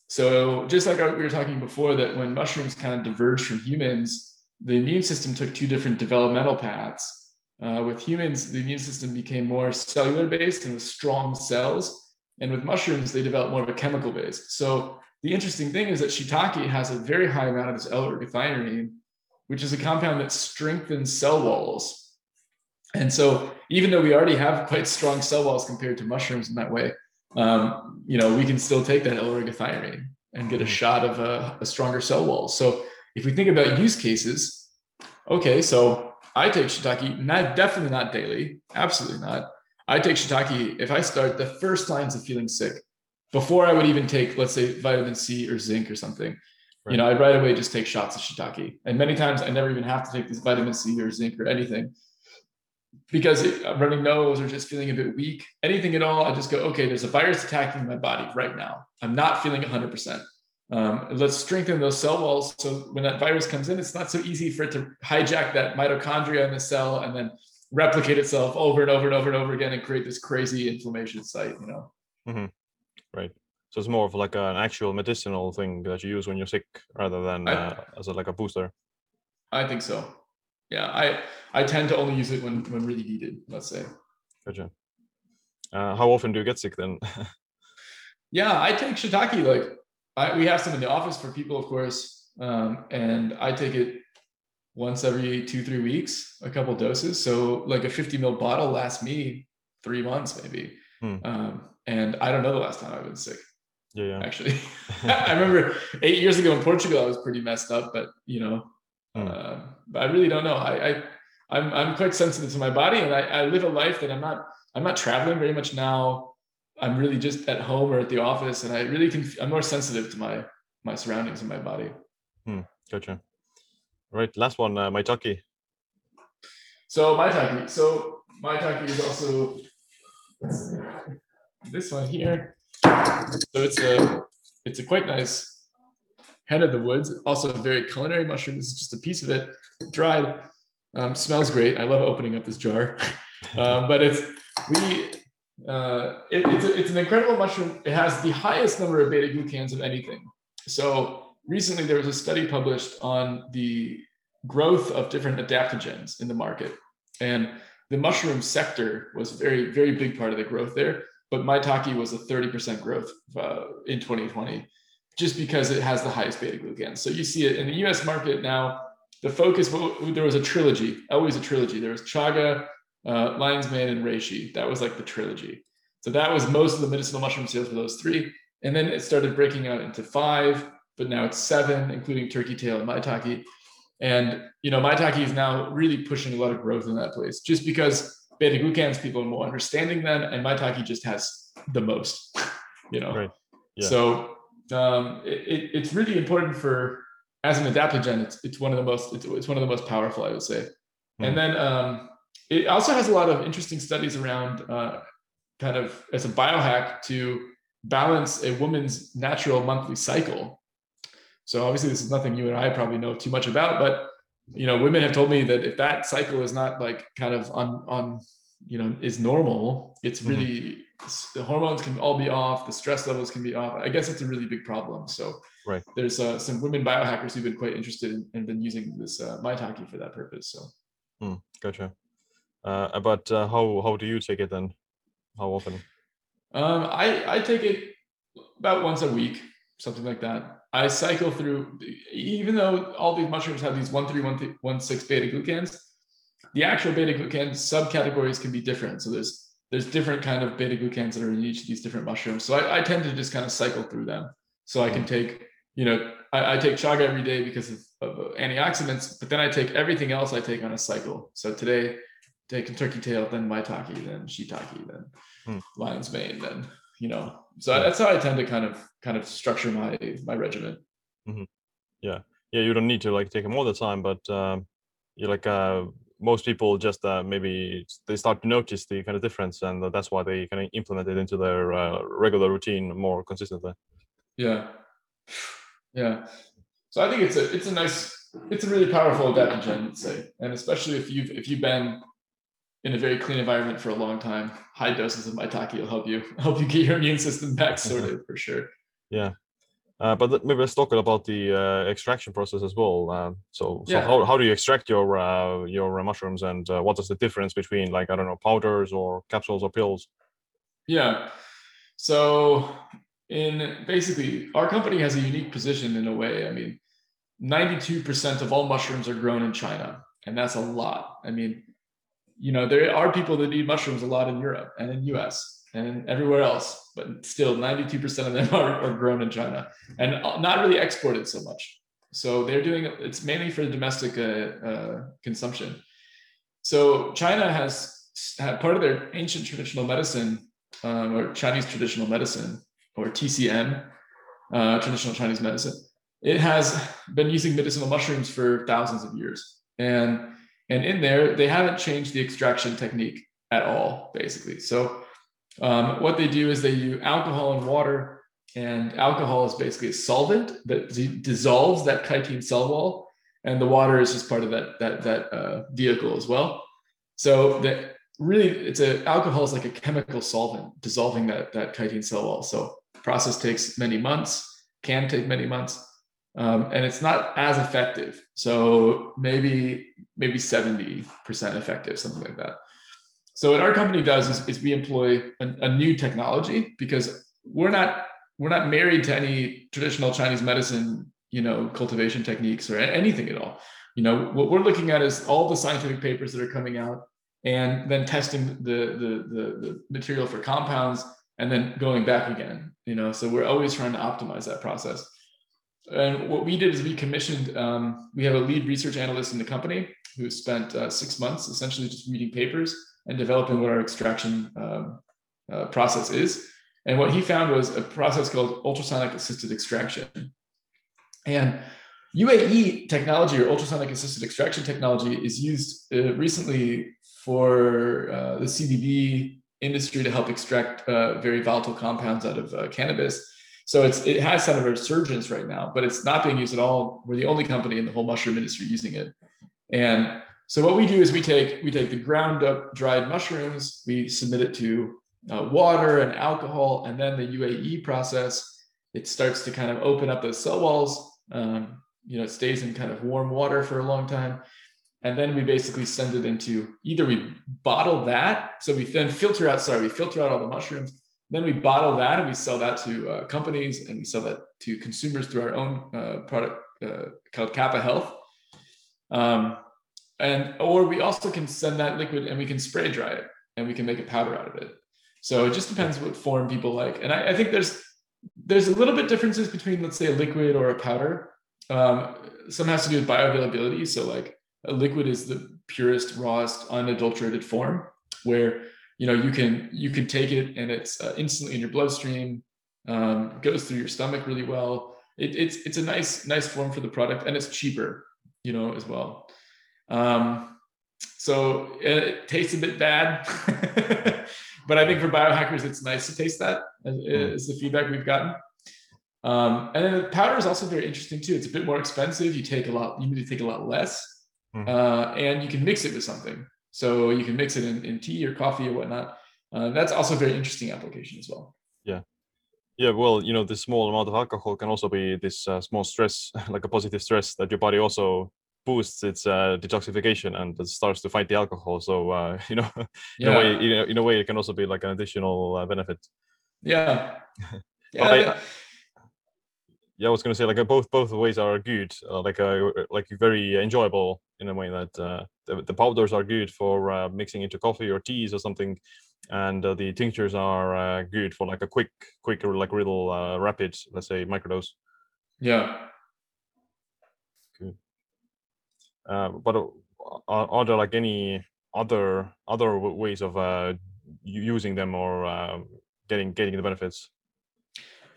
So just like we were talking before, that when mushrooms kind of diverged from humans, the immune system took two different developmental paths. Uh, with humans, the immune system became more cellular based and with strong cells. And with mushrooms, they developed more of a chemical based. So the interesting thing is that shiitake has a very high amount of this L-ergothioneine, which is a compound that strengthens cell walls. And so, even though we already have quite strong cell walls compared to mushrooms in that way, um, you know, we can still take that L-ergothioneine and get a shot of a, a stronger cell wall. So, if we think about use cases, okay, so I take shiitake, not definitely not daily, absolutely not. I take shiitake if I start the first signs of feeling sick before I would even take, let's say, vitamin C or zinc or something. Right. You know, I'd right away just take shots of shiitake. And many times I never even have to take this vitamin C or zinc or anything because I'm running nose or just feeling a bit weak, anything at all. I just go, okay, there's a virus attacking my body right now. I'm not feeling 100%. Um, let's strengthen those cell walls. So when that virus comes in, it's not so easy for it to hijack that mitochondria in the cell and then replicate itself over and over and over and over again and create this crazy inflammation site, you know? Mm-hmm right? So it's more of like an actual medicinal thing that you use when you're sick rather than I, uh, as a, like a booster. I think so. Yeah, I I tend to only use it when when really needed. Let's say. Gotcha. Uh, how often do you get sick then? yeah, I take shiitake. Like I, we have some in the office for people, of course, um, and I take it once every two three weeks, a couple doses. So like a 50 ml bottle lasts me three months maybe. Hmm. Um, and I don't know the last time I've been sick. Yeah, yeah. Actually, I remember eight years ago in Portugal, I was pretty messed up, but you know, hmm. uh, but I really don't know. I, I I'm I'm quite sensitive to my body, and I, I live a life that I'm not I'm not traveling very much now. I'm really just at home or at the office, and I really can. I'm more sensitive to my my surroundings and my body. Hmm, gotcha. All right, last one, uh, maitake. So maitake. So maitake is also this one here. So it's a it's a quite nice head of the woods. Also a very culinary mushroom. This is just a piece of it, dried. Um, smells great. I love opening up this jar. um, but it's we uh, it, it's, a, it's an incredible mushroom. It has the highest number of beta glucans of anything. So recently there was a study published on the growth of different adaptogens in the market. And the mushroom sector was a very, very big part of the growth there but maitake was a 30% growth uh, in 2020 just because it has the highest beta glucans. So you see it in the US market now. The focus, there was a trilogy, always a trilogy. There was chaga, uh, lion's mane, and reishi. That was like the trilogy. So that was most of the medicinal mushroom sales for those three. And then it started breaking out into five, but now it's seven, including turkey tail and maitake. And you know, maitake is now really pushing a lot of growth in that place, just because beta glucans people are more understanding them, and maitake just has the most. You know, Right. Yeah. so um, it, it- it's really important for as an adaptogen. It's it's one of the most it's, it's one of the most powerful, I would say. Hmm. And then um, it also has a lot of interesting studies around uh, kind of as a biohack to balance a woman's natural monthly cycle. So obviously, this is nothing you and I probably know too much about, but you know, women have told me that if that cycle is not like kind of on on you know is normal, it's Mhm. really the hormones can all be off, the stress levels can be off. I guess it's a really big problem. So Right. there's uh, some women biohackers who've been quite interested in and been using this uh, maitake for that purpose. So. Gotcha. Uh, but uh, how how do you take it then? How often? Um, I I take it about once a week, something like that. I cycle through, even though all these mushrooms have these one three one th- one six beta glucans, the actual beta glucan subcategories can be different. So there's there's different kind of beta glucans that are in each of these different mushrooms. So I, I tend to just kind of cycle through them. So I can take, you know, I, I take chaga every day because of, of antioxidants, but then I take everything else I take on a cycle. So today, taking turkey tail, then maitake, then shiitake, then Hmm. lion's mane, then you know. So that's how I tend to kind of kind of structure my my regimen. Yeah, Yeah, you don't need to like take them all the time, but um, you like uh, most people just uh, maybe they start to notice the kind of difference, and that's why they kind of implement it into their uh, regular routine more consistently. Yeah, yeah. So I think it's a it's a nice it's a really powerful adaptogen, I'd say, and especially if you've if you've been in a very clean environment for a long time, high doses of maitake will help you help you get your immune system back sorted for sure. Uh, but maybe let's talk about the uh, extraction process as well. Um, so, so Yeah. how, how do you extract your uh, your mushrooms, and uh, what is the difference between like I don't know powders or capsules or pills? Yeah. So in basically our company has a unique position in a way. I mean, 92% of all mushrooms are grown in China, and that's a lot. I mean, you know, there are people that eat mushrooms a lot in Europe and in US and everywhere else, but still 92% of them are, are grown in China and not really exported so much. So they're doing it's mainly for domestic uh, uh, consumption. So China has part of their ancient traditional medicine um, or Chinese traditional medicine or TCM, uh, traditional Chinese medicine. It has been using medicinal mushrooms for thousands of years, and and in there they haven't changed the extraction technique at all, basically. So um, what they do is they use alcohol and water, and alcohol is basically a solvent that d- dissolves that chitin cell wall, and the water is just part of that that that uh, vehicle as well. So really it's a alcohol is like a chemical solvent dissolving that that chitin cell wall. So process takes many months, can take many months, um, and it's not as effective. So maybe maybe seventy percent effective, something like that. So what our company does is, is we employ a, a new technology because we're not we're not married to any traditional Chinese medicine, you know, cultivation techniques or anything at all. You know, what we're looking at is all the scientific papers that are coming out and then testing the, the, the, the material for compounds and then going back again, you know, so we're always trying to optimize that process. And what we did is we commissioned, um, we have a lead research analyst in the company who spent uh, six months essentially just reading papers and developing what our extraction um, uh, process is. And what he found was a process called ultrasonic assisted extraction. And UAE technology or ultrasonic assisted extraction technology is used uh, recently for uh, the CBD industry to help extract uh, very volatile compounds out of uh, cannabis. So it's it has kind of a resurgence right now, but it's not being used at all. We're the only company in the whole mushroom industry using it. And so what we do is we take we take the ground up dried mushrooms, we submit it to uh, water and alcohol, and then the UAE process. It starts to kind of open up those cell walls. Um, you know, it stays in kind of warm water for a long time, and then we basically send it into either we bottle that, so we then filter out. Sorry, we filter out all the mushrooms. Then we bottle that and we sell that to uh, companies and we sell that to consumers through our own uh, product uh, called Kääpä Health. Um, and or we also can send that liquid and we can spray dry it and we can make a powder out of it So it just depends what form people like. And I, I think there's there's a little bit differences between let's say a liquid or a powder. Um, some has to do with bioavailability. So like a liquid is the purest, rawest, unadulterated form where you know you can you can take it and it's uh, instantly in your bloodstream, um, goes through your stomach really well. It, it's it's a nice nice form for the product and it's cheaper, you know, as well. Um, so it tastes a bit bad, but I think for biohackers it's nice to taste that. Is the feedback we've gotten. Um, and then the powder is also very interesting too. It's a bit more expensive. You take a lot. You need to take a lot less, mm-hmm. uh, and you can mix it with something. So you can mix it in, in tea or coffee or whatnot. Uh, that's also a very interesting application as well. Yeah. Yeah, well, you know, this small amount of alcohol can also be this uh, small stress, like a positive stress that your body also boosts its uh, detoxification and it starts to fight the alcohol. So, uh, you know, in yeah. a way, you know, in a way, it can also be like an additional uh, benefit. Yeah. yeah. I, yeah, I was gonna say like both both ways are good, uh, like uh, like very enjoyable in a way that uh, the, the powders are good for uh, mixing into coffee or teas or something, and uh, the tinctures are uh, good for like a quick, quick like little uh, rapid, let's say microdose. Yeah. Good. Uh, but uh, are, are there like any other other ways of uh, using them or uh, getting getting the benefits?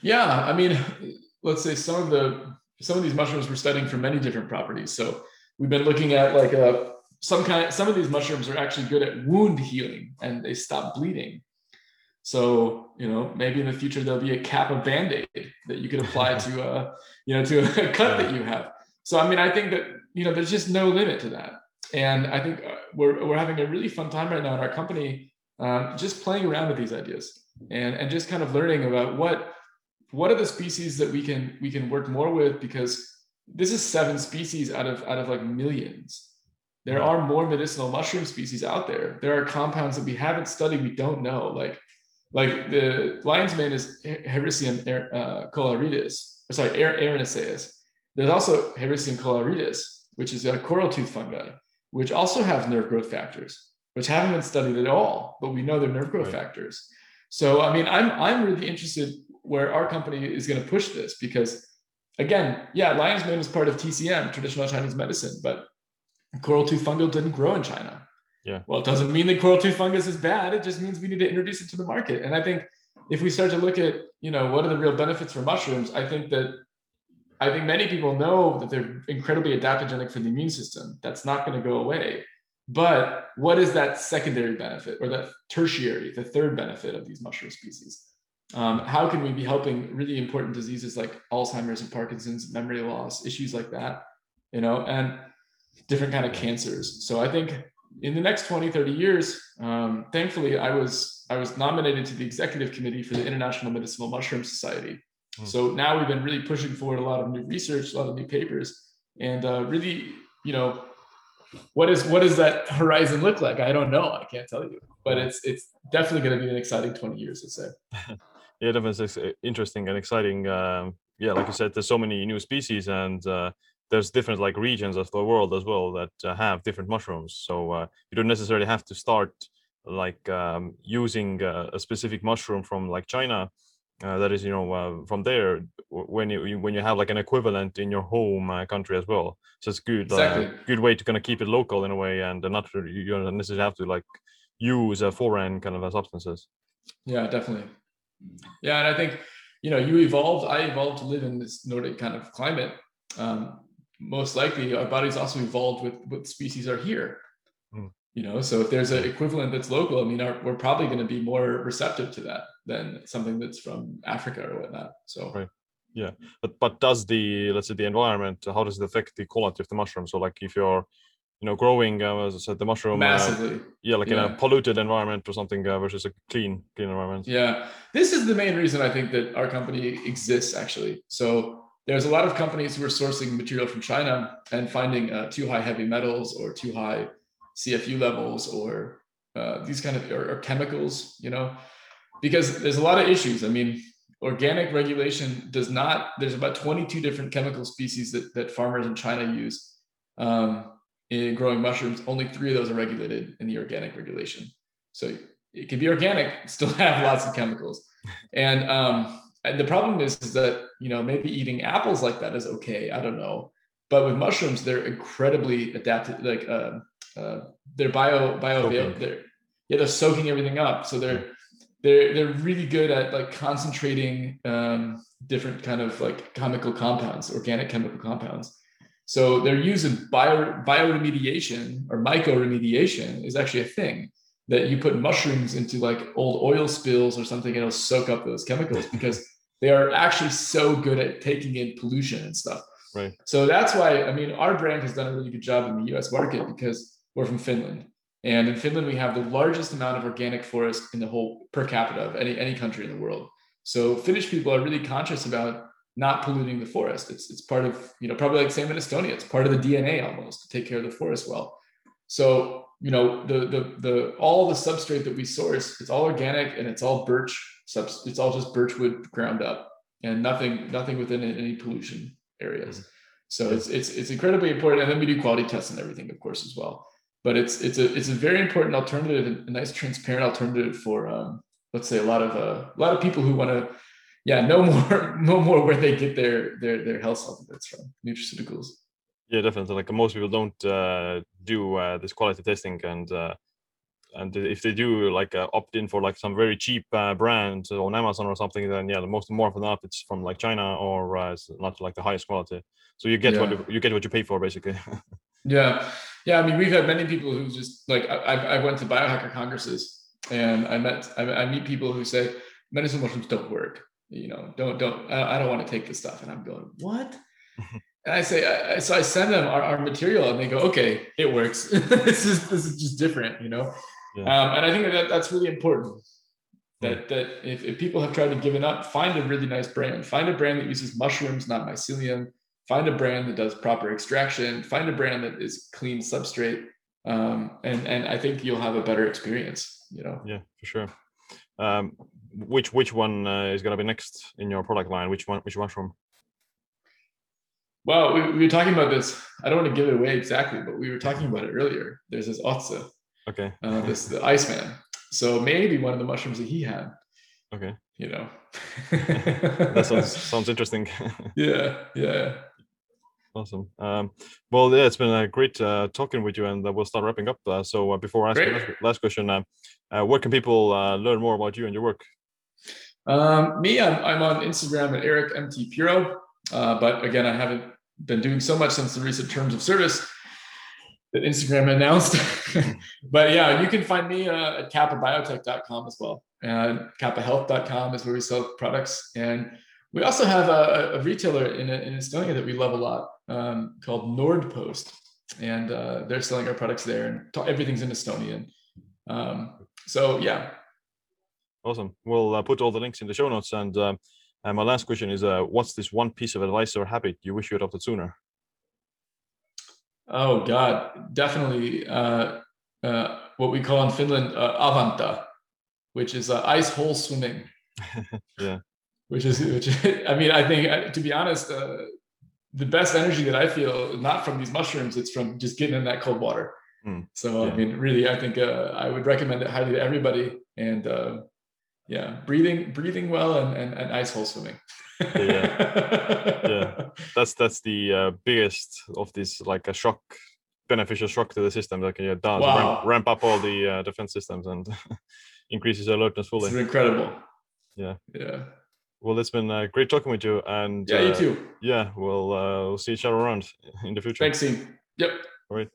Yeah, I mean, let's say some of the some of these mushrooms we're studying for many different properties. So we've been looking at like a uh, some kind some of these mushrooms are actually good at wound healing and they stop bleeding so you know maybe in the future there'll be a cap of band-aid that you could apply to a uh, you know to a cut that you have so i mean i think that you know there's just no limit to that and i think uh, we're, we're having a really fun time right now in our company um, just playing around with these ideas and and just kind of learning about what what are the species that we can we can work more with because this is seven species out of out of like millions there are more medicinal mushroom species out there. There are compounds that we haven't studied, we don't know. Like, like the lion's mane is Hericium uh, coralloides, sorry, Erinaceus. There's also Hericium coralloides, which is a coral tooth fungi, which also have nerve growth factors, which haven't been studied at all, but we know they're nerve growth right. factors. So, I mean, I'm I'm really interested where our company is going to push this because, again, yeah, lion's mane is part of TCM, traditional Chinese medicine, but coral tooth fungus didn't grow in China. Yeah. Well, it doesn't mean that coral tooth fungus is bad. It just means we need to introduce it to the market. And I think if we start to look at, you know, what are the real benefits for mushrooms, I think that I think many people know that they're incredibly adaptogenic for the immune system. That's not going to go away. But what is that secondary benefit or that tertiary, the third benefit of these mushroom species? Um, how can we be helping really important diseases like Alzheimer's and Parkinson's, memory loss, issues like that? You know, and different kind of cancers. So I think in the next 20, 30 years, um, thankfully, I was I was nominated to the executive committee for the International Medicinal Mushroom Society. Mm. So now we've been really pushing forward a lot of new research, a lot of new papers, and uh, really, you know, what is what does that horizon look like? I don't know. I can't tell you, but it's it's definitely going to be an exciting 20 years, I'd say. yeah, definitely interesting and exciting. Um, yeah, like you said, there's so many new species and. Uh, there's different like regions of the world as well that uh, have different mushrooms. So uh, you don't necessarily have to start like um, using uh, a specific mushroom from like China. Uh, that is, you know, uh, from there when you when you have like an equivalent in your home uh, country as well. So it's good, exactly. good way to kind of keep it local in a way, and not you don't necessarily have to like use a foreign kind of substances. Yeah, definitely. Yeah, and I think you know you evolved. I evolved to live in this Nordic kind of climate. Um, most likely our bodies also evolved with what species are here. Mm. You know, so if there's an equivalent that's local, I mean, our, we're probably going to be more receptive to that than something that's from Africa or whatnot. So, right. yeah, but but does the let's say the environment how does it affect the quality of the mushroom? So, like if you're you know growing uh, as I said the mushroom uh, massively uh, yeah like yeah. in a polluted environment or something uh, versus a clean clean environment yeah this is the main reason I think that our company exists actually so there's a lot of companies who are sourcing material from China and finding uh, too high heavy metals or too high CFU levels or uh, these kind of or, or, chemicals, you know, because there's a lot of issues. I mean, organic regulation does not. There's about 22 different chemical species that that farmers in China use um, in growing mushrooms. Only three of those are regulated in the organic regulation. So it can be organic, still have lots of chemicals. And um, and the problem is, is that you know maybe eating apples like that is okay. I don't know, but with mushrooms, they're incredibly adapted. Like uh, uh, they're bio bio they're yeah they're soaking everything up. So they're they're they're really good at like concentrating um, different kind of like chemical compounds, organic chemical compounds. So their use of bio bioremediation or mycoremediation is actually a thing that you put mushrooms into like old oil spills or something and it'll soak up those chemicals because they are actually so good at taking in pollution and stuff. Right. So that's why I mean our brand has done a really good job in the US market because we're from Finland. And in Finland we have the largest amount of organic forest in the whole per capita of any any country in the world. So Finnish people are really conscious about not polluting the forest. It's it's part of, you know, probably like same in Estonia, it's part of the DNA almost to take care of the forest well. So you know the the the all the substrate that we source it's all organic and it's all birch subs it's all just birchwood ground up and nothing nothing within any pollution areas mm-hmm. so it's it's it's incredibly important and then we do quality tests and everything of course as well but it's it's a it's a very important alternative a nice transparent alternative for um, let's say a lot of uh, a lot of people who want to yeah know more know more where they get their their their health supplements from nutraceuticals yeah, definitely. Like most people don't uh, do uh, this quality testing, and uh, and if they do like uh, opt in for like some very cheap uh, brand on Amazon or something, then yeah, the most more often than not it's from like China or uh, it's not like the highest quality. So you get yeah. what you get what you pay for basically. yeah, yeah. I mean, we've had many people who just like I, I went to biohacker congresses and I met I, I meet people who say medicinal mushrooms don't work. You know, don't don't I, don't want to take this stuff, and I'm going what. And I say, I, so I send them our, our material and they go, okay, it works. this is, this is just different, you know? Yeah. Um, and I think that that's really important that, that if, if people have tried to give it up, find a really nice brand, find a brand that uses mushrooms, not mycelium, find a brand that does proper extraction, find a brand that is clean substrate. Um, and, and I think you'll have a better experience, you know? Yeah, for sure. Um, which, which one uh, is going to be next in your product line? Which one, which mushroom? Well, we, we, were talking about this. I don't want to give it away exactly, but we were talking about it earlier. There's this Ötzi. Okay. Uh, this the Iceman. So maybe one of the mushrooms that he had. Okay. You know. that sounds sounds interesting. yeah. Yeah. Awesome. Um, well, yeah, it's been a great uh, talking with you, and uh, we'll start wrapping up. Uh, so uh, before I ask last, last, question, uh, uh, where can people learn more about you and your work? Um, me, I'm, I'm on Instagram at Eric MT Puro. but again, I haven't been doing so much since the recent terms of service that Instagram announced. but yeah, you can find me uh, at kappabiotech.com as well. And kappahealth.com is where we sell products. And we also have a, a retailer in, in Estonia that we love a lot um, called Nordpost. And uh, they're selling our products there and everything's in Estonian. Um, so yeah. Awesome. We'll uh, put all the links in the show notes and um, and my last question is, uh, what's this one piece of advice or habit you wish you adopted sooner? Oh God, definitely uh, uh, what we call in Finland uh, avanta, which is uh, ice hole swimming. yeah. Which is, which I mean, I think to be honest, uh, the best energy that I feel not from these mushrooms, it's from just getting in that cold water. Mm. So yeah. I mean, really, I think uh, I would recommend it highly to everybody. And uh, yeah breathing breathing well and and, and ice hole swimming yeah yeah that's that's the uh, biggest of this like a shock beneficial shock to the system that can yeah, does wow. ramp, ramp, up all the uh, defense systems and increases alertness fully it's incredible yeah yeah well it's been uh, great talking with you and yeah you uh, too. yeah we'll uh, we'll see each other around in the future. Thanks yep. All right